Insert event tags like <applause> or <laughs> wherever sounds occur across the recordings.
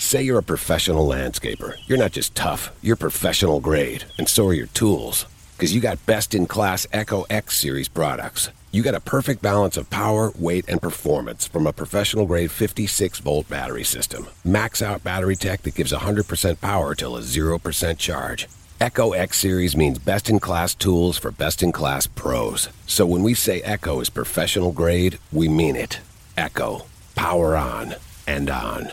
Say you're a professional landscaper. You're not just tough, you're professional grade, and so are your tools. Because you got best in class Echo X Series products. You got a perfect balance of power, weight, and performance from a professional grade 56 volt battery system. Max out battery tech that gives 100% power till a 0% charge. Echo X Series means best in class tools for best in class pros. So when we say Echo is professional grade, we mean it. Echo. Power on and on.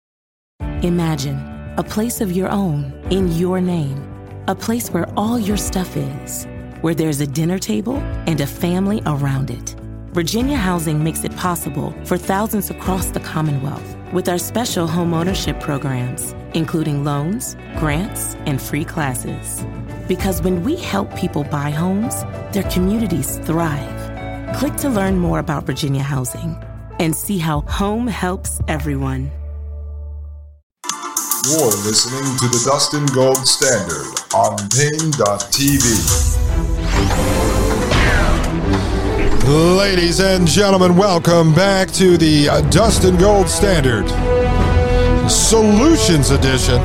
Imagine a place of your own in your name, a place where all your stuff is, where there's a dinner table and a family around it. Virginia Housing makes it possible for thousands across the Commonwealth with our special homeownership programs, including loans, grants, and free classes. Because when we help people buy homes, their communities thrive. Click to learn more about Virginia Housing and see how home helps everyone. You're listening to the Dustin Gold Standard on Paine.tv. Ladies and gentlemen, welcome back to the Dustin Gold Standard Solutions Edition.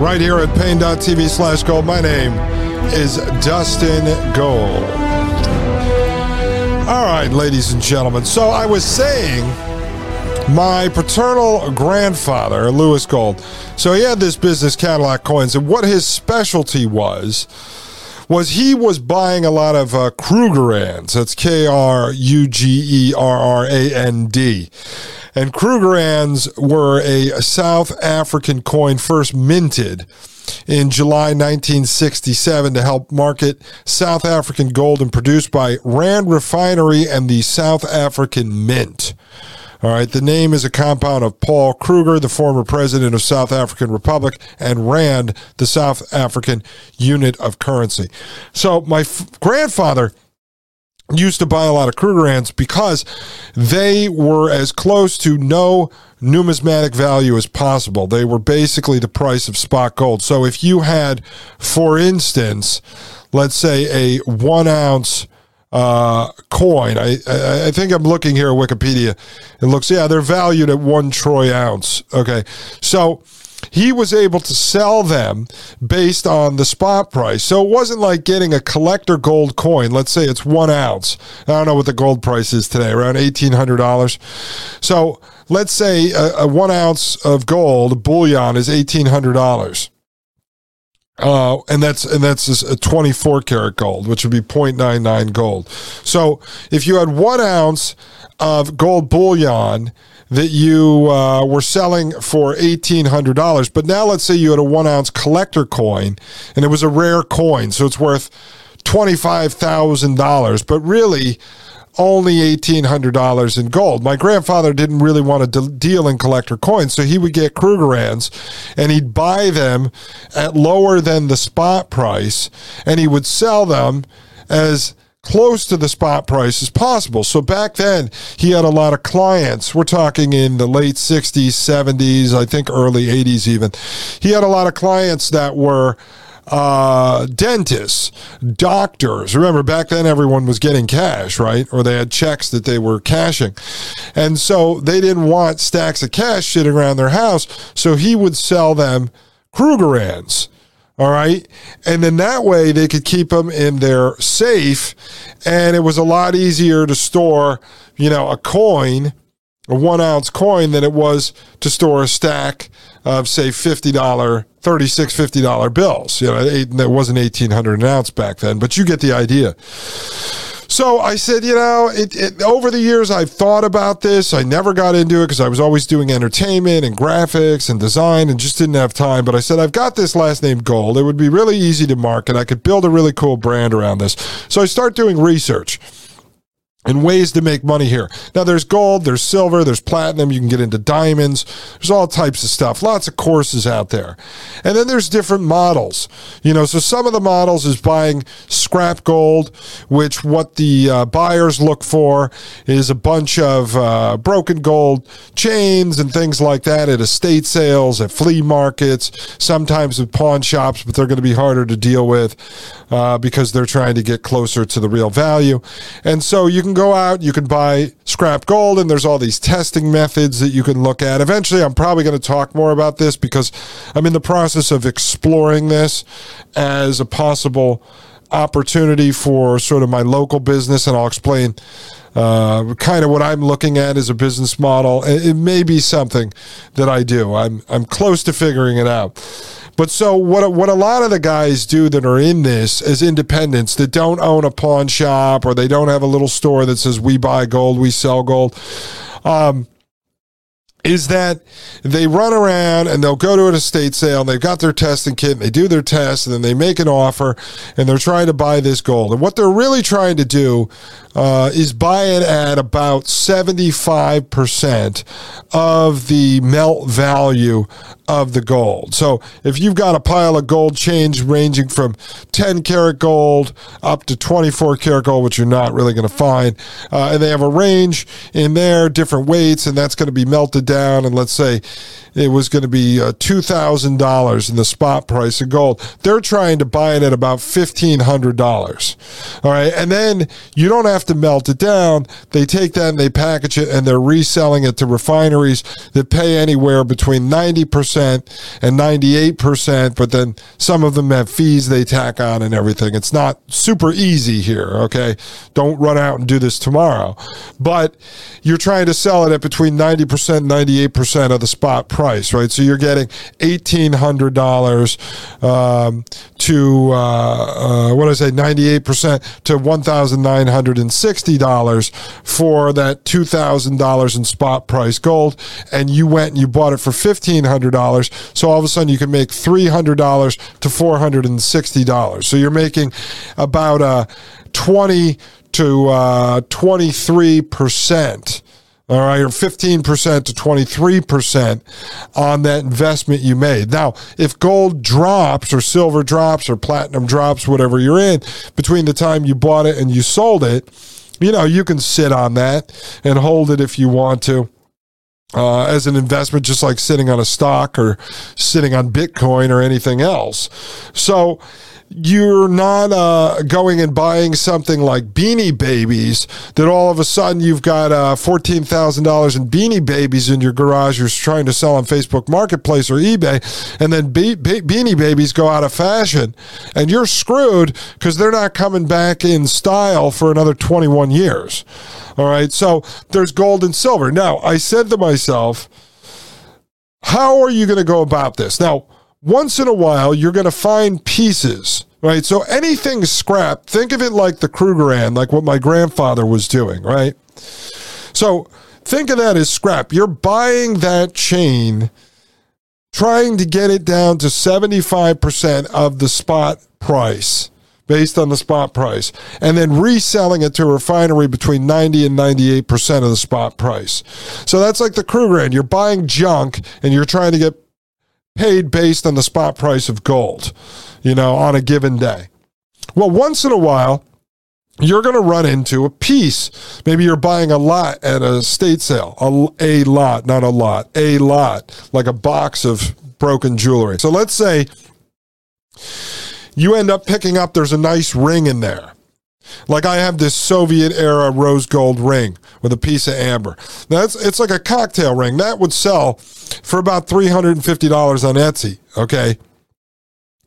Right here at Paine.tv slash gold. My name is Dustin Gold. All right, ladies and gentlemen. So I was saying my paternal grandfather, Lewis Gold, so he had this business Cadillac coins, and what his specialty was was he was buying a lot of uh, Krugerrands. That's K R U G E R R A N D. And Krugerrands were a South African coin first minted in July 1967 to help market South African gold and produced by Rand Refinery and the South African Mint. All right, the name is a compound of Paul Kruger, the former president of South African Republic, and Rand, the South African unit of currency. So my f- grandfather used to buy a lot of Krugerrands because they were as close to no numismatic value as possible. They were basically the price of spot gold. So if you had, for instance, let's say a one ounce uh, coin. I, I, I think I'm looking here at Wikipedia. It looks yeah they're valued at one troy ounce. Okay, so he was able to sell them based on the spot price. So it wasn't like getting a collector gold coin. Let's say it's one ounce. I don't know what the gold price is today, around eighteen hundred dollars. So let's say a, a one ounce of gold bullion is eighteen hundred dollars. Uh, and that's and that's a 24 karat gold, which would be 0.99 gold. So if you had one ounce of gold bullion that you uh, were selling for $1,800, but now let's say you had a one ounce collector coin and it was a rare coin, so it's worth $25,000, but really only $1,800 in gold. My grandfather didn't really want to deal in collector coins, so he would get Krugerrands and he'd buy them at lower than the spot price and he would sell them as close to the spot price as possible. So back then, he had a lot of clients. We're talking in the late 60s, 70s, I think early 80s even. He had a lot of clients that were uh, dentists, doctors. Remember, back then everyone was getting cash, right? Or they had checks that they were cashing. And so they didn't want stacks of cash sitting around their house. So he would sell them Krugerrands. All right. And then that way they could keep them in their safe. And it was a lot easier to store, you know, a coin, a one ounce coin, than it was to store a stack of, say, $50 36 50 dollar bills you know it, it wasn't 1800 an ounce back then but you get the idea so I said, you know, it, it, over the years I've thought about this. I never got into it because I was always doing entertainment and graphics and design and just didn't have time. But I said, I've got this last name Gold. It would be really easy to market. I could build a really cool brand around this. So I start doing research and ways to make money here. Now, there's gold, there's silver, there's platinum. You can get into diamonds. There's all types of stuff. Lots of courses out there. And then there's different models. You know, so some of the models is buying scrap gold, which what the uh, buyers look for is a bunch of uh, broken gold chains and things like that at estate sales, at flea markets, sometimes at pawn shops, but they're going to be harder to deal with uh, because they're trying to get closer to the real value. And so you can go out, you can buy scrap gold, and there's all these testing methods that you can look at. Eventually, I'm probably going to talk more about this because I'm in the process of exploring this as a possible opportunity for sort of my local business, and I'll explain uh, kind of what I'm looking at as a business model. It may be something that I do. I'm I'm close to figuring it out. But so what what a lot of the guys do that are in this as independents that don't own a pawn shop or they don't have a little store that says we buy gold, we sell gold. Um, is that they run around and they'll go to an estate sale and they've got their testing kit and they do their test and then they make an offer and they're trying to buy this gold. And what they're really trying to do uh, is buying at about 75% of the melt value of the gold. So if you've got a pile of gold change ranging from 10 karat gold up to 24 karat gold, which you're not really going to find, uh, and they have a range in there, different weights, and that's going to be melted down. And let's say it was going to be uh, $2,000 in the spot price of gold. They're trying to buy it at about $1,500. All right. And then you don't have to melt it down. They take that and they package it and they're reselling it to refineries that pay anywhere between 90% and 98%. But then some of them have fees they tack on and everything. It's not super easy here. Okay. Don't run out and do this tomorrow. But you're trying to sell it at between 90% and 98% of the spot price right? So you're getting eighteen hundred dollars um, to uh, uh, what did I say, ninety eight percent to one thousand nine hundred and sixty dollars for that two thousand dollars in spot price gold, and you went and you bought it for fifteen hundred dollars. So all of a sudden you can make three hundred dollars to four hundred and sixty dollars. So you're making about a twenty to uh, twenty three percent all right, or 15% to 23% on that investment you made. Now, if gold drops or silver drops or platinum drops, whatever you're in, between the time you bought it and you sold it, you know, you can sit on that and hold it if you want to. Uh, as an investment, just like sitting on a stock or sitting on Bitcoin or anything else. So, you're not uh, going and buying something like Beanie Babies that all of a sudden you've got uh, $14,000 in Beanie Babies in your garage you're trying to sell on Facebook Marketplace or eBay, and then Be- Be- Beanie Babies go out of fashion, and you're screwed because they're not coming back in style for another 21 years. All right, so there's gold and silver. Now, I said to myself, how are you going to go about this? Now, once in a while, you're going to find pieces, right? So anything scrap, think of it like the Krugerrand, like what my grandfather was doing, right? So think of that as scrap. You're buying that chain, trying to get it down to 75% of the spot price based on the spot price, and then reselling it to a refinery between 90 and 98% of the spot price. So that's like the Krugerrand. You're buying junk and you're trying to get paid based on the spot price of gold, you know, on a given day. Well, once in a while, you're going to run into a piece. Maybe you're buying a lot at a state sale, a, a lot, not a lot, a lot, like a box of broken jewelry. So let's say you end up picking up, there's a nice ring in there. Like I have this Soviet era rose gold ring with a piece of amber. That's it's like a cocktail ring. That would sell for about $350 on Etsy, okay?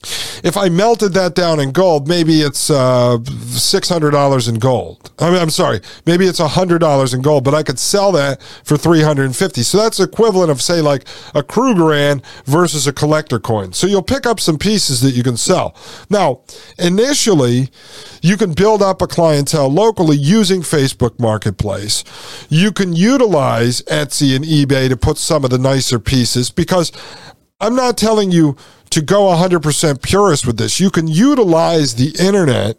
If I melted that down in gold, maybe it's uh, $600 in gold. I mean, I'm sorry, maybe it's $100 in gold, but I could sell that for 350 So that's equivalent of, say, like a Krugerrand versus a collector coin. So you'll pick up some pieces that you can sell. Now, initially, you can build up a clientele locally using Facebook Marketplace. You can utilize Etsy and eBay to put some of the nicer pieces because I'm not telling you to go 100% purist with this. You can utilize the internet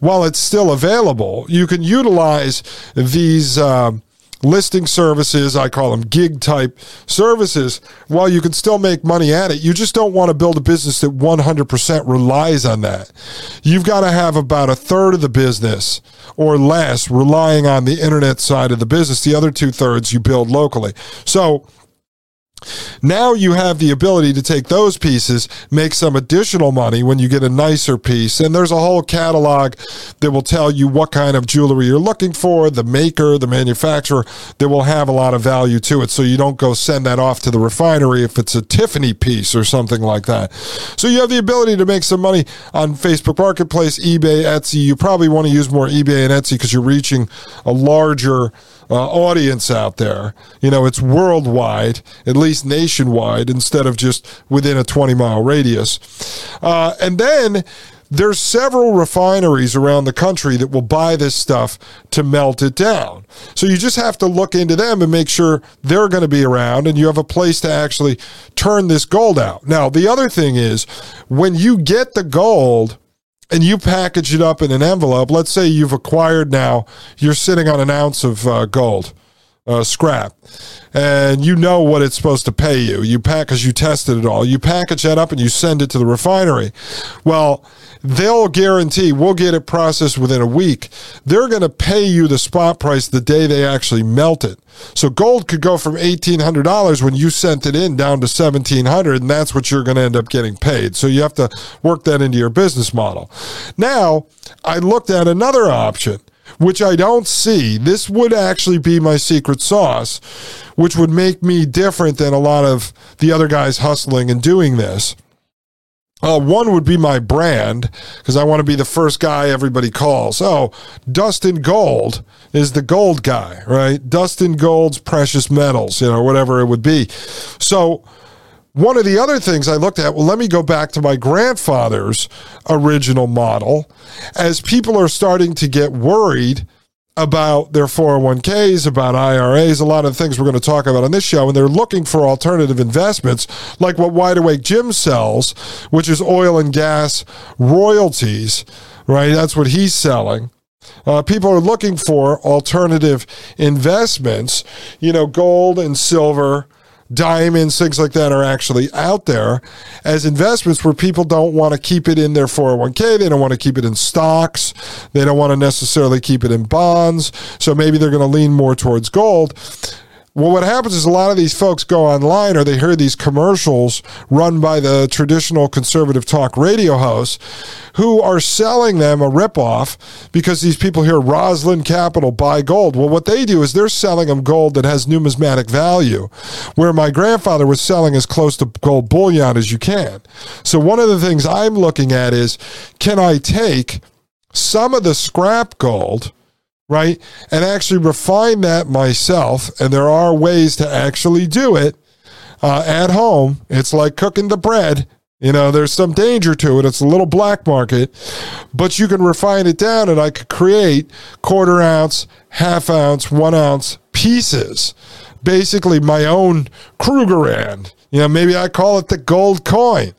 while it's still available. You can utilize these uh, listing services, I call them gig type services, while you can still make money at it. You just don't want to build a business that 100% relies on that. You've got to have about a third of the business or less relying on the internet side of the business. The other two thirds you build locally. So, now you have the ability to take those pieces, make some additional money when you get a nicer piece. And there's a whole catalog that will tell you what kind of jewelry you're looking for, the maker, the manufacturer, that will have a lot of value to it. So you don't go send that off to the refinery if it's a Tiffany piece or something like that. So you have the ability to make some money on Facebook Marketplace, eBay, Etsy. You probably want to use more eBay and Etsy because you're reaching a larger uh, audience out there. You know, it's worldwide, at least nationwide, instead of just within a 20 mile radius. Uh, and then there's several refineries around the country that will buy this stuff to melt it down. So you just have to look into them and make sure they're going to be around and you have a place to actually turn this gold out. Now, the other thing is when you get the gold, and you package it up in an envelope, let's say you've acquired now, you're sitting on an ounce of uh, gold. Uh, scrap, and you know what it's supposed to pay you. You pack because you tested it all. You package that up and you send it to the refinery. Well, they'll guarantee we'll get it processed within a week. They're going to pay you the spot price the day they actually melt it. So gold could go from $1,800 when you sent it in down to 1700 and that's what you're going to end up getting paid. So you have to work that into your business model. Now, I looked at another option which I don't see. This would actually be my secret sauce, which would make me different than a lot of the other guys hustling and doing this. Uh, one would be my brand because I want to be the first guy everybody calls. Oh, Dustin Gold is the gold guy, right? Dustin Gold's precious metals, you know, whatever it would be. So, one of the other things I looked at, well, let me go back to my grandfather's original model. As people are starting to get worried about their 401ks, about IRAs, a lot of things we're going to talk about on this show, and they're looking for alternative investments like what Wide Awake Jim sells, which is oil and gas royalties, right? That's what he's selling. Uh, people are looking for alternative investments, you know, gold and silver diamonds, things like that are actually out there as investments where people don't want to keep it in their 401k. They don't want to keep it in stocks. They don't want to necessarily keep it in bonds. So maybe they're going to lean more towards gold. Well, what happens is a lot of these folks go online or they hear these commercials run by the traditional conservative talk radio hosts who are selling them a ripoff because these people hear Rosland Capital buy gold. Well, what they do is they're selling them gold that has numismatic value, where my grandfather was selling as close to gold bullion as you can. So, one of the things I'm looking at is can I take some of the scrap gold? Right? And actually refine that myself. And there are ways to actually do it uh, at home. It's like cooking the bread. You know, there's some danger to it. It's a little black market, but you can refine it down and I could create quarter ounce, half ounce, one ounce pieces. Basically, my own Krugerrand. You know, maybe I call it the gold coin.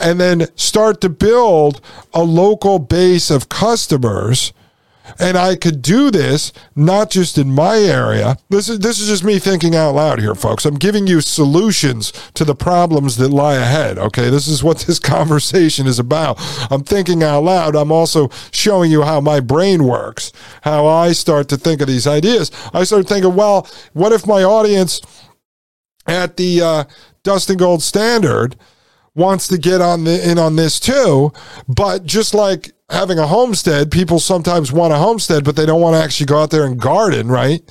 And then start to build a local base of customers And I could do this not just in my area. This is this is just me thinking out loud here, folks. I'm giving you solutions to the problems that lie ahead. Okay, this is what <laughs> this conversation is about. I'm thinking out loud. I'm also showing you how my brain works, how I start to think of these ideas. I start thinking, well, what if my audience at the uh, Dustin Gold Standard wants to get on the, in on this too, but just like having a homestead, people sometimes want a homestead, but they don't want to actually go out there and garden, right?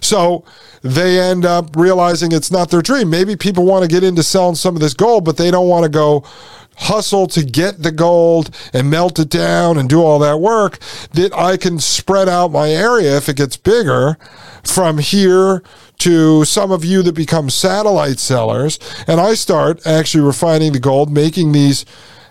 So they end up realizing it's not their dream. Maybe people want to get into selling some of this gold, but they don't want to go hustle to get the gold and melt it down and do all that work that I can spread out my area if it gets bigger from here to some of you that become satellite sellers and I start actually refining the gold making these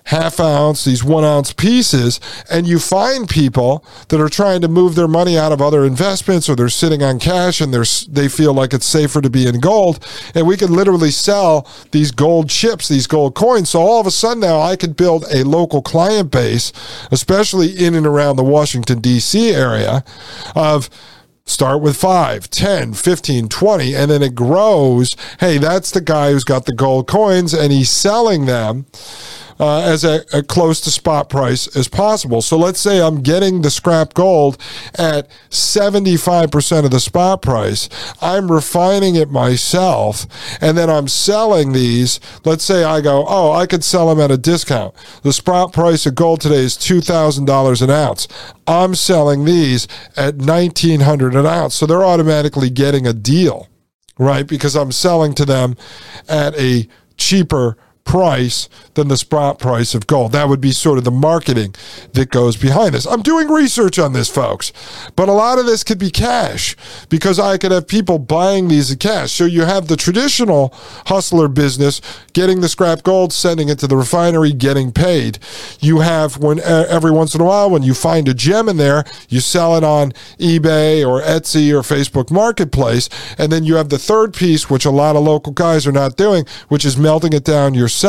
half ounce, these one ounce pieces, and you find people that are trying to move their money out of other investments or they're sitting on cash and they're, they feel like it's safer to be in gold. And we can literally sell these gold chips, these gold coins. So all of a sudden now I could build a local client base, especially in and around the Washington, D.C. area of start with 5 10 15 20 and then it grows hey that's the guy who's got the gold coins and he's selling them uh, as a, a, close to spot price as possible. So let's say I'm getting the scrap gold at 75% of the spot price. I'm refining it myself and then I'm selling these. Let's say I go, oh, I could sell them at a discount. The spot price of gold today is $2,000 an ounce. I'm selling these at 1900 an ounce. So they're automatically getting a deal, right? Because I'm selling to them at a cheaper price than the spot price of gold. That would be sort of the marketing that goes behind this. I'm doing research on this, folks, but a lot of this could be cash because I could have people buying these in cash. So you have the traditional hustler business getting the scrap gold, sending it to the refinery, getting paid. You have when every once in a while when you find a gem in there, you sell it on eBay or Etsy or Facebook Marketplace, and then you have the third piece, which a lot of local guys are not doing, which is melting it down yourself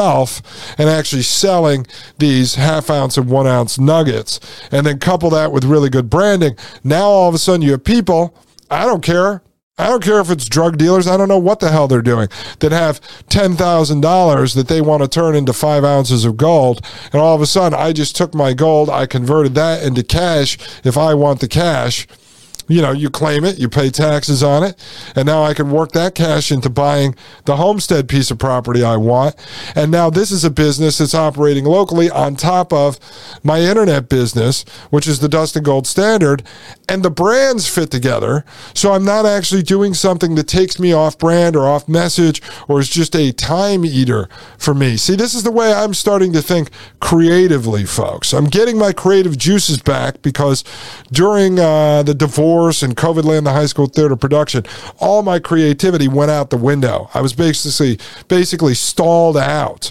and actually selling these half ounce and one ounce nuggets. And then couple that with really good branding. Now all of a sudden you have people, I don't care. I don't care if it's drug dealers. I don't know what the hell they're doing that have $10,000 that they want to turn into five ounces of gold. And all of a sudden, I just took my gold, I converted that into cash if I want the cash you know, you claim it, you pay taxes on it, and now I can work that cash into buying the homestead piece of property I want. And now this is a business that's operating locally on top of my internet business, which is the Dustin Gold Standard, and the brands fit together. So I'm not actually doing something that takes me off brand or off message or is just a time eater for me. See, this is the way I'm starting to think creatively, folks. I'm getting my creative juices back because during uh, the divorce, course and COVID land the high school theater production, all my creativity went out the window. I was basically basically stalled out.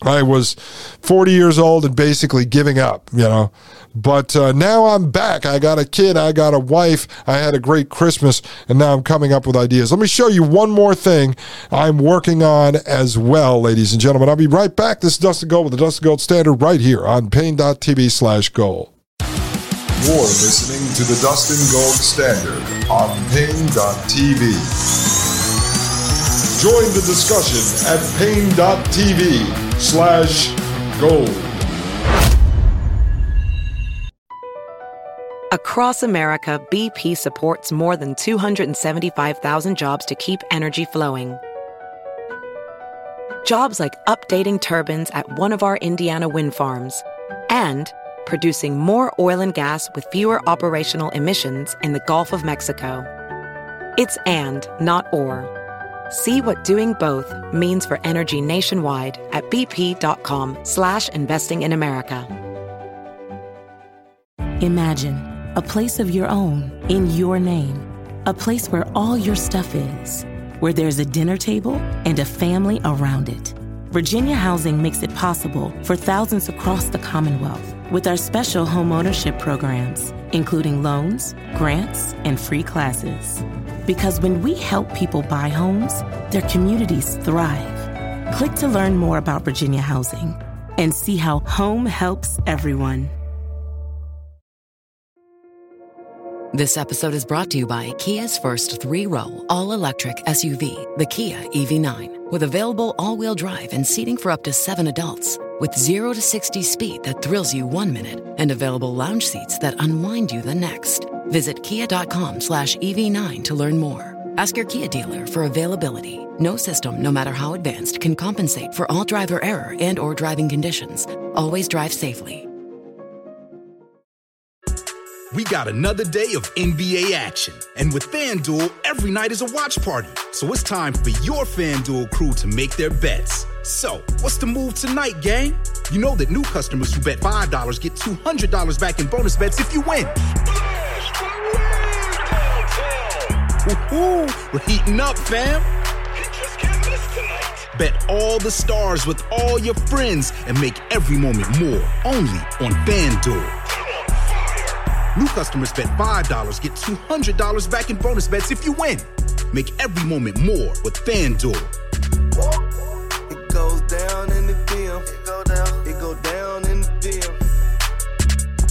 I was 40 years old and basically giving up, you know. But uh, now I'm back. I got a kid, I got a wife, I had a great Christmas, and now I'm coming up with ideas. Let me show you one more thing I'm working on as well, ladies and gentlemen. I'll be right back. This is Dustin Gold with the Dustin Gold Standard right here on Paine.tv slash gold. You're listening to the Dustin Gold Standard on Paine.tv. Join the discussion at Paine.tv slash gold. Across America, BP supports more than 275,000 jobs to keep energy flowing. Jobs like updating turbines at one of our Indiana wind farms and producing more oil and gas with fewer operational emissions in the Gulf of Mexico. It's and, not or. See what doing both means for energy nationwide at bp.com slash investing in America. Imagine a place of your own in your name. A place where all your stuff is. Where there's a dinner table and a family around it. Virginia Housing makes it possible for thousands across the Commonwealth with our special homeownership programs, including loans, grants, and free classes. Because when we help people buy homes, their communities thrive. Click to learn more about Virginia Housing and see how home helps everyone. This episode is brought to you by Kia's first three row, all electric SUV, the Kia EV9, with available all wheel drive and seating for up to seven adults. With 0 to 60 speed that thrills you one minute and available lounge seats that unwind you the next. Visit kia.com slash EV9 to learn more. Ask your Kia dealer for availability. No system, no matter how advanced, can compensate for all driver error and or driving conditions. Always drive safely. We got another day of NBA action. And with FanDuel, every night is a watch party. So it's time for your FanDuel crew to make their bets. So, what's the move tonight, gang? You know that new customers who bet $5 get $200 back in bonus bets if you win. Woohoo! We're heating up, fam! Bet all the stars with all your friends and make every moment more only on FanDuel. New customers bet $5 get $200 back in bonus bets if you win. Make every moment more with FanDuel.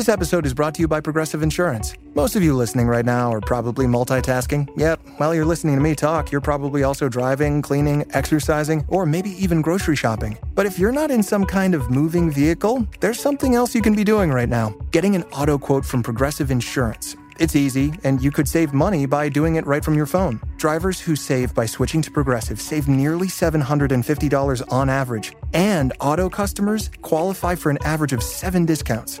This episode is brought to you by Progressive Insurance. Most of you listening right now are probably multitasking. Yep, while you're listening to me talk, you're probably also driving, cleaning, exercising, or maybe even grocery shopping. But if you're not in some kind of moving vehicle, there's something else you can be doing right now getting an auto quote from Progressive Insurance. It's easy, and you could save money by doing it right from your phone. Drivers who save by switching to Progressive save nearly $750 on average, and auto customers qualify for an average of seven discounts.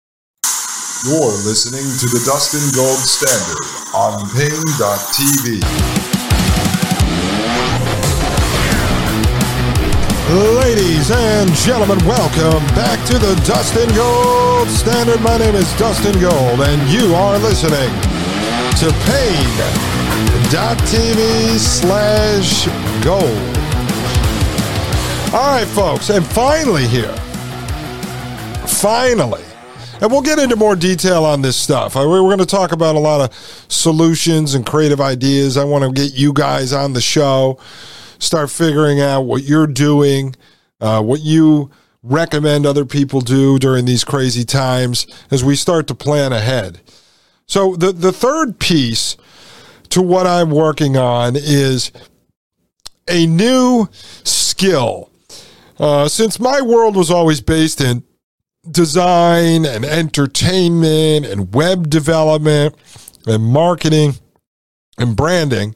You're listening to the Dustin Gold Standard on Paine.tv. Ladies and gentlemen, welcome back to the Dustin Gold Standard. My name is Dustin Gold, and you are listening to paine.tv slash gold. All right, folks, and finally here, finally, and we'll get into more detail on this stuff. We're going to talk about a lot of solutions and creative ideas. I want to get you guys on the show, start figuring out what you're doing, uh, what you recommend other people do during these crazy times as we start to plan ahead. So, the, the third piece to what I'm working on is a new skill. Uh, since my world was always based in design and entertainment and web development and marketing and branding.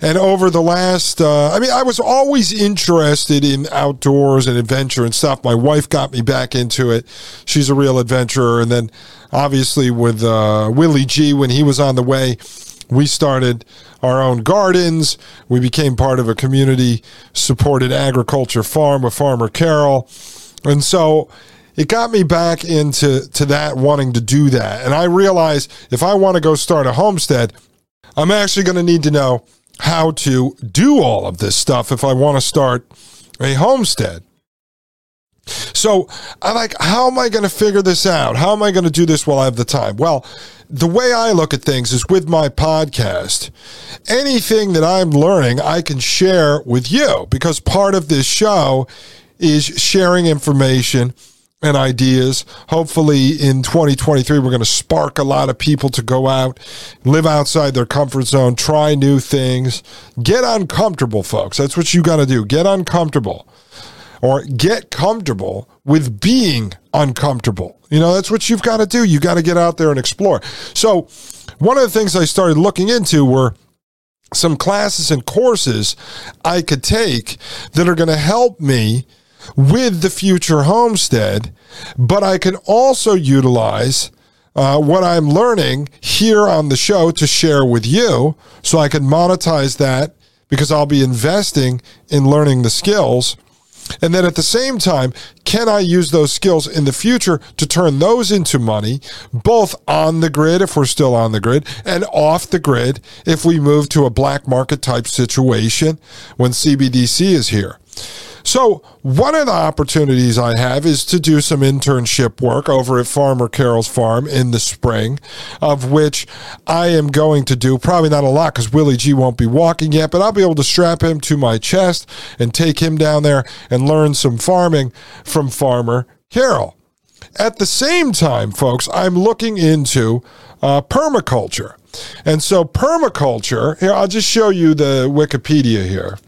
And over the last, uh, I mean, I was always interested in outdoors and adventure and stuff. My wife got me back into it. She's a real adventurer. And then obviously with uh, Willie G, when he was on the way, we started our own gardens. We became part of a community supported agriculture farm with Farmer Carol. And so it got me back into to that wanting to do that. And I realized if I want to go start a homestead, I'm actually going to need to know how to do all of this stuff if I want to start a homestead. So I'm like, how am I going to figure this out? How am I going to do this while I have the time? Well, the way I look at things is with my podcast. Anything that I'm learning, I can share with you because part of this show is sharing information and ideas. Hopefully, in 2023, we're going to spark a lot of people to go out, live outside their comfort zone, try new things, get uncomfortable, folks. That's what you got to do. Get uncomfortable or get comfortable with being uncomfortable. You know, that's what you've got to do. You got to get out there and explore. So, one of the things I started looking into were some classes and courses I could take that are going to help me with the future homestead, but I can also utilize uh, what I'm learning here on the show to share with you so I can monetize that because I'll be investing in learning the skills. And then at the same time, can I use those skills in the future to turn those into money, both on the grid if we're still on the grid and off the grid if we move to a black market type situation when CBDC is here? So, one of the opportunities I have is to do some internship work over at Farmer Carol's farm in the spring, of which I am going to do probably not a lot because Willie G won't be walking yet, but I'll be able to strap him to my chest and take him down there and learn some farming from Farmer Carol. At the same time, folks, I'm looking into uh, permaculture. And so, permaculture, here, I'll just show you the Wikipedia here.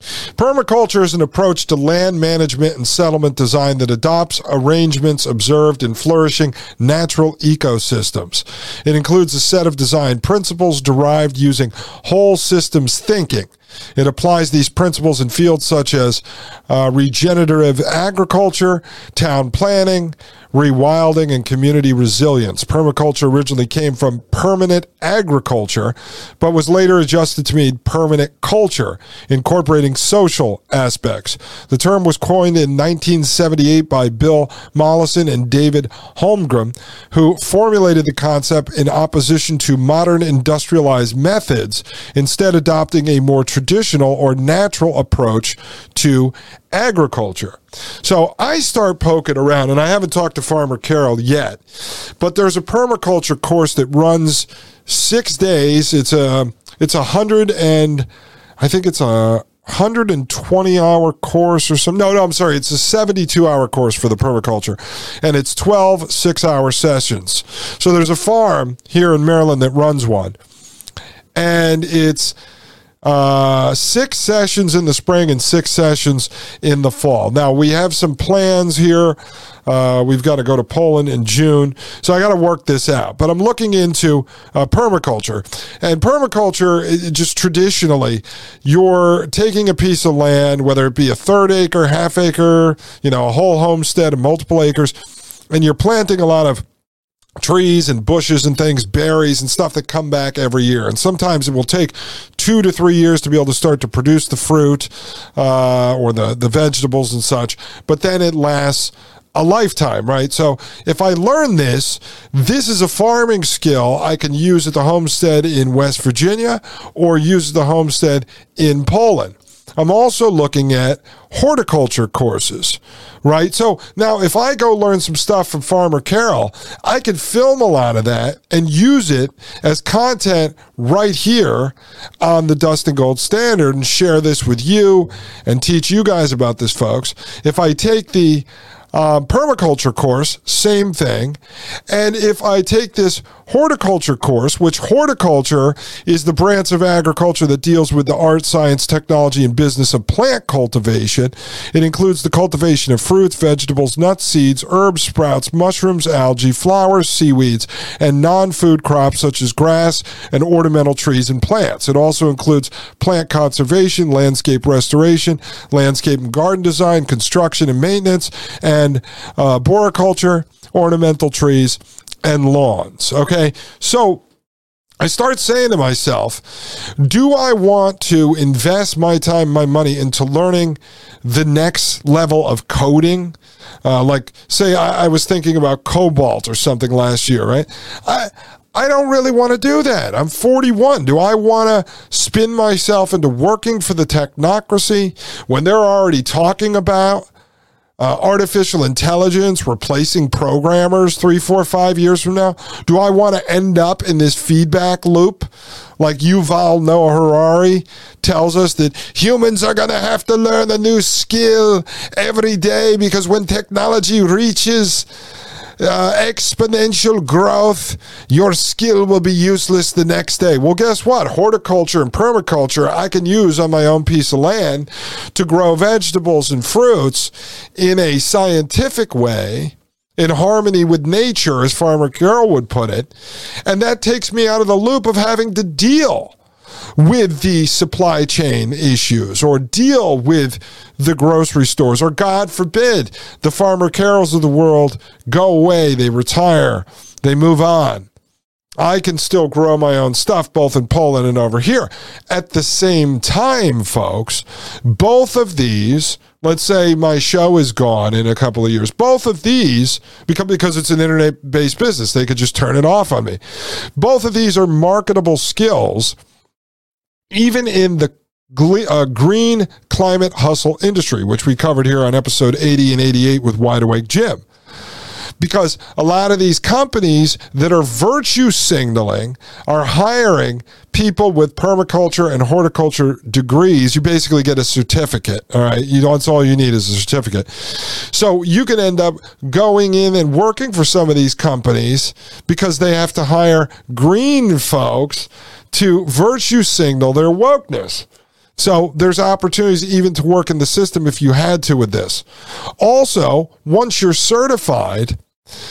Permaculture is an approach to land management and settlement design that adopts arrangements observed in flourishing natural ecosystems. It includes a set of design principles derived using whole systems thinking. It applies these principles in fields such as uh, regenerative agriculture, town planning, rewilding, and community resilience. Permaculture originally came from permanent agriculture, but was later adjusted to mean permanent culture, incorporating social aspects. The term was coined in 1978 by Bill Mollison and David Holmgren, who formulated the concept in opposition to modern industrialized methods, instead adopting a more traditional or natural approach to agriculture. So I start poking around, and I haven't talked to Farmer Carol yet, but there's a permaculture course that runs six days. It's a it's a hundred and I think it's a 120 hour course or some no no i'm sorry it's a 72 hour course for the permaculture and it's 12 six hour sessions so there's a farm here in maryland that runs one and it's uh, six sessions in the spring and six sessions in the fall. Now we have some plans here. Uh, we've got to go to Poland in June, so I got to work this out. But I'm looking into uh, permaculture, and permaculture just traditionally, you're taking a piece of land, whether it be a third acre, half acre, you know, a whole homestead, multiple acres, and you're planting a lot of trees and bushes and things, berries and stuff that come back every year. And sometimes it will take two to three years to be able to start to produce the fruit uh, or the, the vegetables and such. But then it lasts a lifetime, right? So if I learn this, this is a farming skill I can use at the homestead in West Virginia or use at the homestead in Poland. I'm also looking at horticulture courses, right? So now if I go learn some stuff from Farmer Carol, I can film a lot of that and use it as content right here on the Dustin Gold Standard and share this with you and teach you guys about this, folks. If I take the um, permaculture course, same thing. And if I take this horticulture course, which horticulture is the branch of agriculture that deals with the art, science, technology, and business of plant cultivation. It includes the cultivation of fruits, vegetables, nuts, seeds, herbs, sprouts, mushrooms, algae, flowers, seaweeds, and non food crops such as grass and ornamental trees and plants. It also includes plant conservation, landscape restoration, landscape and garden design, construction and maintenance, and uh, arboriculture, ornamental trees, and lawns. Okay. So I start saying to myself, do I want to invest my time, my money into learning the next level of coding? Uh, like, say, I, I was thinking about COBOL or something last year, right? I, I don't really want to do that. I'm 41. Do I want to spin myself into working for the technocracy when they're already talking about uh, artificial intelligence replacing programmers three, four, five years from now? Do I want to end up in this feedback loop like Yuval Noah Harari tells us that humans are going to have to learn a new skill every day because when technology reaches uh, exponential growth, your skill will be useless the next day. Well, guess what? Horticulture and permaculture I can use on my own piece of land to grow vegetables and fruits in a scientific way in harmony with nature, as Farmer Carol would put it. And that takes me out of the loop of having to deal with the supply chain issues or deal with the grocery stores or God forbid the farmer carols of the world go away, they retire They move on. I can still grow my own stuff both in Poland and over here. At the same time, folks, both of these, let's say my show is gone in a couple of years, both of these, because it's an internet based business, they could just turn it off on me. Both of these are marketable skills, even in the uh, green climate hustle industry, which we covered here on episode 80 and 88 with Wide Awake Jim because a lot of these companies that are virtue signaling are hiring people with permaculture and horticulture degrees. You basically get a certificate. All right. You that's all you need is a certificate. So you can end up going in and working for some of these companies because they have to hire green folks to virtue signal their wokeness. So there's opportunities even to work in the system if you had to with this. Also, once you're certified,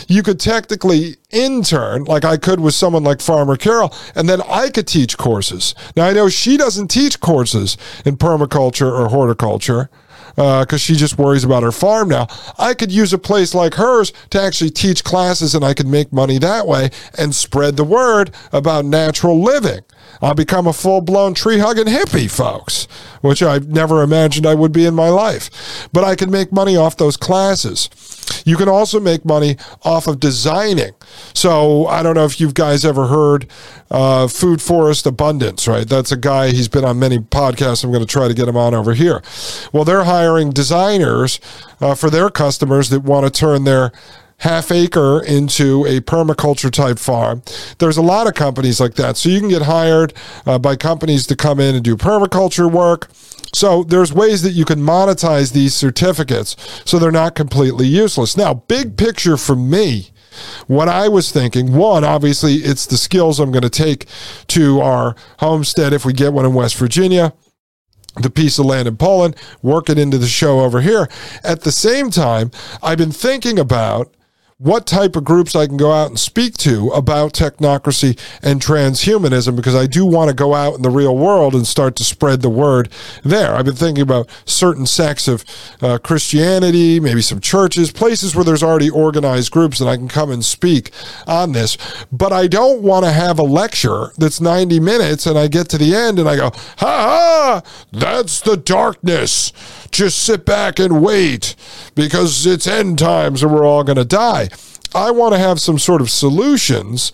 you could technically intern, like I could with someone like Farmer Carol, and then I could teach courses. Now, I know she doesn't teach courses in permaculture or horticulture because uh, she just worries about her farm now. I could use a place like hers to actually teach classes and I could make money that way and spread the word about natural living. I'll become a full blown tree hugging hippie, folks, which I've never imagined I would be in my life. But I can make money off those classes. You can also make money off of designing. So I don't know if you guys ever heard uh, Food Forest Abundance, right? That's a guy, he's been on many podcasts. I'm going to try to get him on over here. Well, they're hiring designers uh, for their customers that want to turn their half acre into a permaculture type farm. There's a lot of companies like that. So you can get hired uh, by companies to come in and do permaculture work. So there's ways that you can monetize these certificates so they're not completely useless. Now, big picture for me, what I was thinking, one, obviously, it's the skills I'm going to take to our homestead if we get one in West Virginia the piece of land in Poland, work it into the show over here. At the same time, I've been thinking about what type of groups I can go out and speak to about technocracy and transhumanism because I do want to go out in the real world and start to spread the word there. I've been thinking about certain sects of uh, Christianity, maybe some churches, places where there's already organized groups and I can come and speak on this. But I don't want to have a lecture that's 90 minutes and I get to the end and I go, ha ha, that's the darkness. Just sit back and wait because it's end times and we're all going to die. I want to have some sort of solutions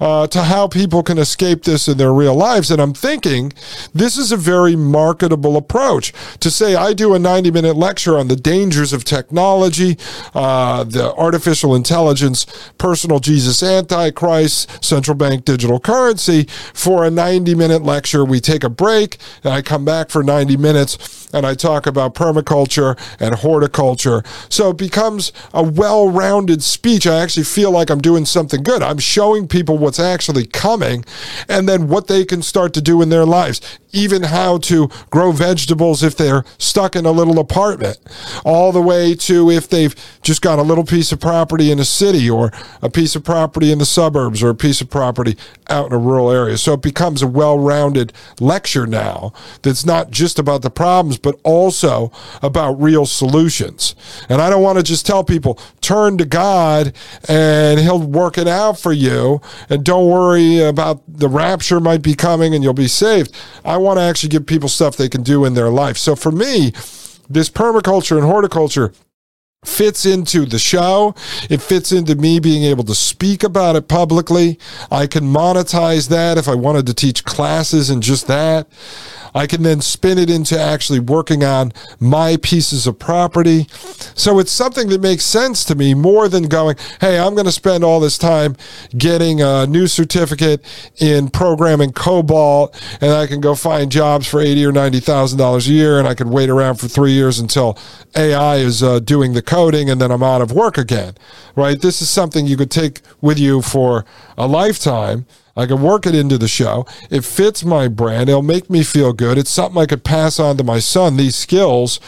uh, to how people can escape this in their real lives. And I'm thinking this is a very marketable approach to say, I do a 90 minute lecture on the dangers of technology, uh, the artificial intelligence, personal Jesus Antichrist, central bank digital currency for a 90 minute lecture. We take a break and I come back for 90 minutes and I talk about permaculture and horticulture. So it becomes a well rounded speech. I actually feel like I'm doing something good. I'm showing people what's actually coming, and then what they can start to do in their lives. Even how to grow vegetables if they're stuck in a little apartment, all the way to if they've just got a little piece of property in a city or a piece of property in the suburbs or a piece of property out in a rural area. So it becomes a well rounded lecture now that's not just about the problems, but also about real solutions. And I don't want to just tell people, turn to God and He'll work it out for you and don't worry about the rapture might be coming and you'll be saved. I want to actually give people stuff they can do in their life. So for me, this permaculture and horticulture fits into the show. It fits into me being able to speak about it publicly. I can monetize that if I wanted to teach classes and just that. I can then spin it into actually working on my pieces of property. So it's something that makes sense to me more than going, hey, I'm going to spend all this time getting a new certificate in programming COBOL and I can go find jobs for eighty or ninety thousand dollars a year and I can wait around for three years until AI is uh, doing the coding and then I'm out of work again. Right? This is something you could take with you for a lifetime I can work it into the show. It fits my brand. It'll make me feel good. It's something I could pass on to my son, these skills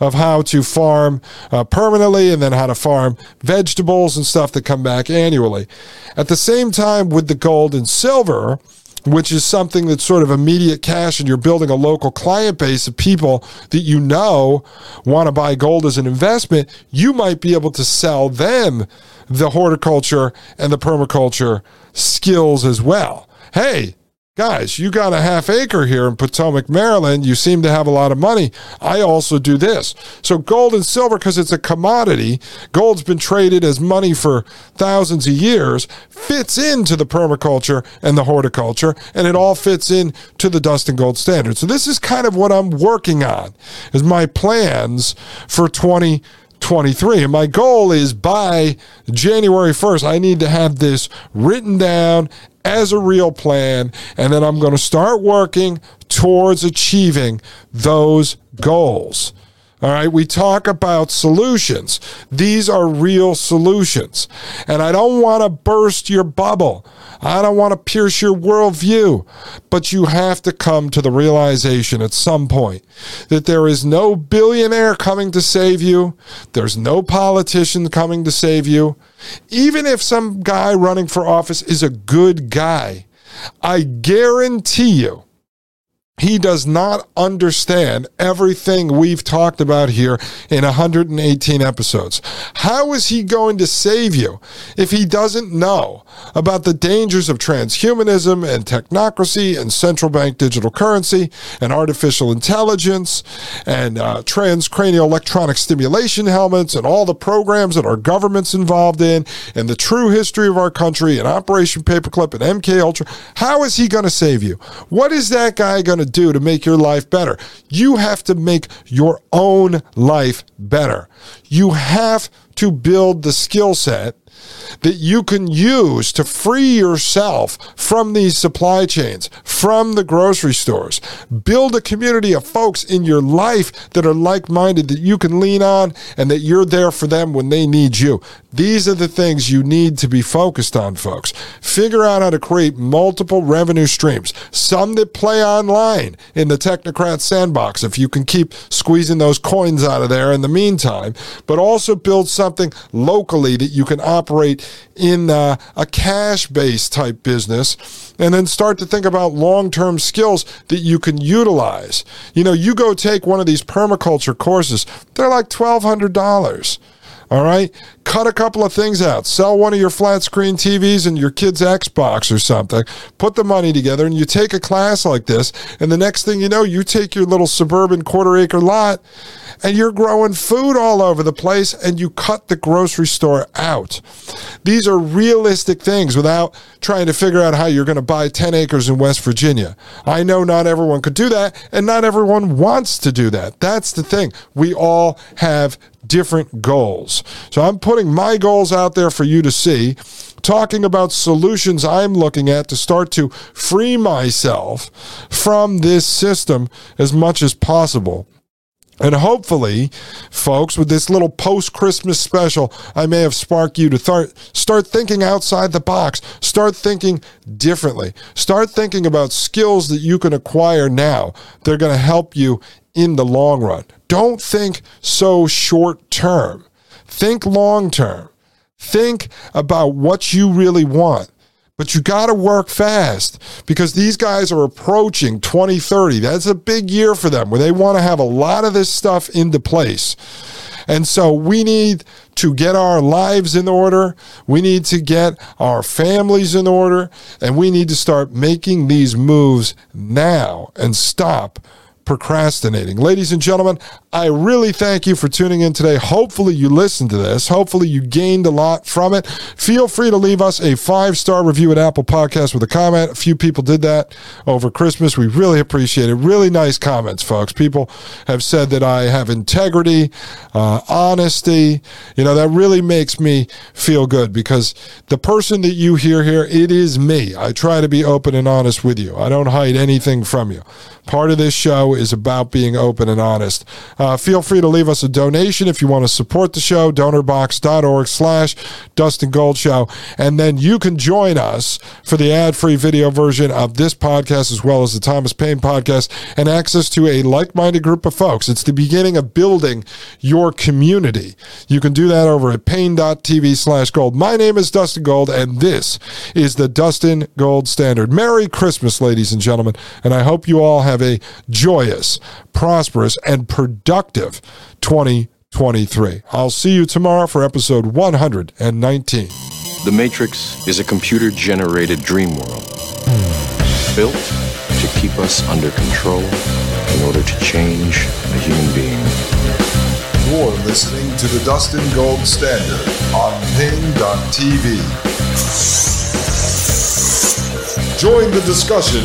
of how to farm uh, permanently and then how to farm vegetables and stuff that come back annually. At the same time, with the gold and silver, which is something that's sort of immediate cash and you're building a local client base of people that you know want to buy gold as an investment, you might be able to sell them the horticulture and the permaculture skills as well. Hey, guys, you got a half acre here in Potomac, Maryland. You seem to have a lot of money. I also do this. So, gold and silver, because it's a commodity, gold's been traded as money for thousands of years, fits into the permaculture and the horticulture, and it all fits in to the and Gold standard. So, this is kind of what I'm working on, is my plans for 20. 23. And my goal is by January 1st, I need to have this written down as a real plan. And then I'm going to start working towards achieving those goals. All right, we talk about solutions. These are real solutions. And I don't want to burst your bubble. I don't want to pierce your worldview. But you have to come to the realization at some point that there is no billionaire coming to save you, there's no politician coming to save you. Even if some guy running for office is a good guy, I guarantee you he does not understand everything we've talked about here in 118 episodes. How is he going to save you if he doesn't know about the dangers of transhumanism and technocracy and central bank digital currency and artificial intelligence and uh, transcranial electronic stimulation helmets and all the programs that our government's involved in and the true history of our country and Operation Paperclip and MK Ultra? How is he going to save you? What is that guy going to do to make your life better. You have to make your own life better. You have to build the skill set that you can use to free yourself from these supply chains, from the grocery stores. Build a community of folks in your life that are like minded that you can lean on and that you're there for them when they need you. These are the things you need to be focused on, folks. Figure out how to create multiple revenue streams, some that play online in the Technocrat sandbox, if you can keep squeezing those coins out of there in the meantime, but also build something locally that you can operate in uh, a cash based type business and then start to think about long term skills that you can utilize. You know, you go take one of these permaculture courses, they're like $1,200. All right. Cut a couple of things out. Sell one of your flat screen TVs and your kid's Xbox or something. Put the money together and you take a class like this. And the next thing you know, you take your little suburban quarter acre lot and you're growing food all over the place and you cut the grocery store out. These are realistic things without trying to figure out how you're going to buy 10 acres in West Virginia. I know not everyone could do that and not everyone wants to do that. That's the thing. We all have different goals. So I'm putting my goals out there for you to see, talking about solutions I'm looking at to start to free myself from this system as much as possible. And hopefully, folks, with this little post Christmas special, I may have sparked you to th- start thinking outside the box, start thinking differently, start thinking about skills that you can acquire now. They're going to help you in the long run. Don't think so short term. Think long term. Think about what you really want. But you got to work fast because these guys are approaching 2030. That's a big year for them where they want to have a lot of this stuff into place. And so we need to get our lives in order. We need to get our families in order. And we need to start making these moves now and stop procrastinating. Ladies and gentlemen, I really thank you for tuning in today. Hopefully, you listened to this. Hopefully, you gained a lot from it. Feel free to leave us a five star review at Apple Podcasts with a comment. A few people did that over Christmas. We really appreciate it. Really nice comments, folks. People have said that I have integrity, uh, honesty. You know, that really makes me feel good because the person that you hear here, it is me. I try to be open and honest with you, I don't hide anything from you. Part of this show is about being open and honest. Uh, feel free to leave us a donation if you want to support the show, donorbox.org slash Dustin Gold Show. And then you can join us for the ad-free video version of this podcast as well as the Thomas Paine podcast and access to a like-minded group of folks. It's the beginning of building your community. You can do that over at paine.tv slash gold. My name is Dustin Gold, and this is the Dustin Gold Standard. Merry Christmas, ladies and gentlemen, and I hope you all have a joyous, prosperous, and productive 2023. I'll see you tomorrow for episode 119. The Matrix is a computer generated dream world built to keep us under control in order to change a human being. You're listening to the Dustin Gold Standard on Paine.tv. Join the discussion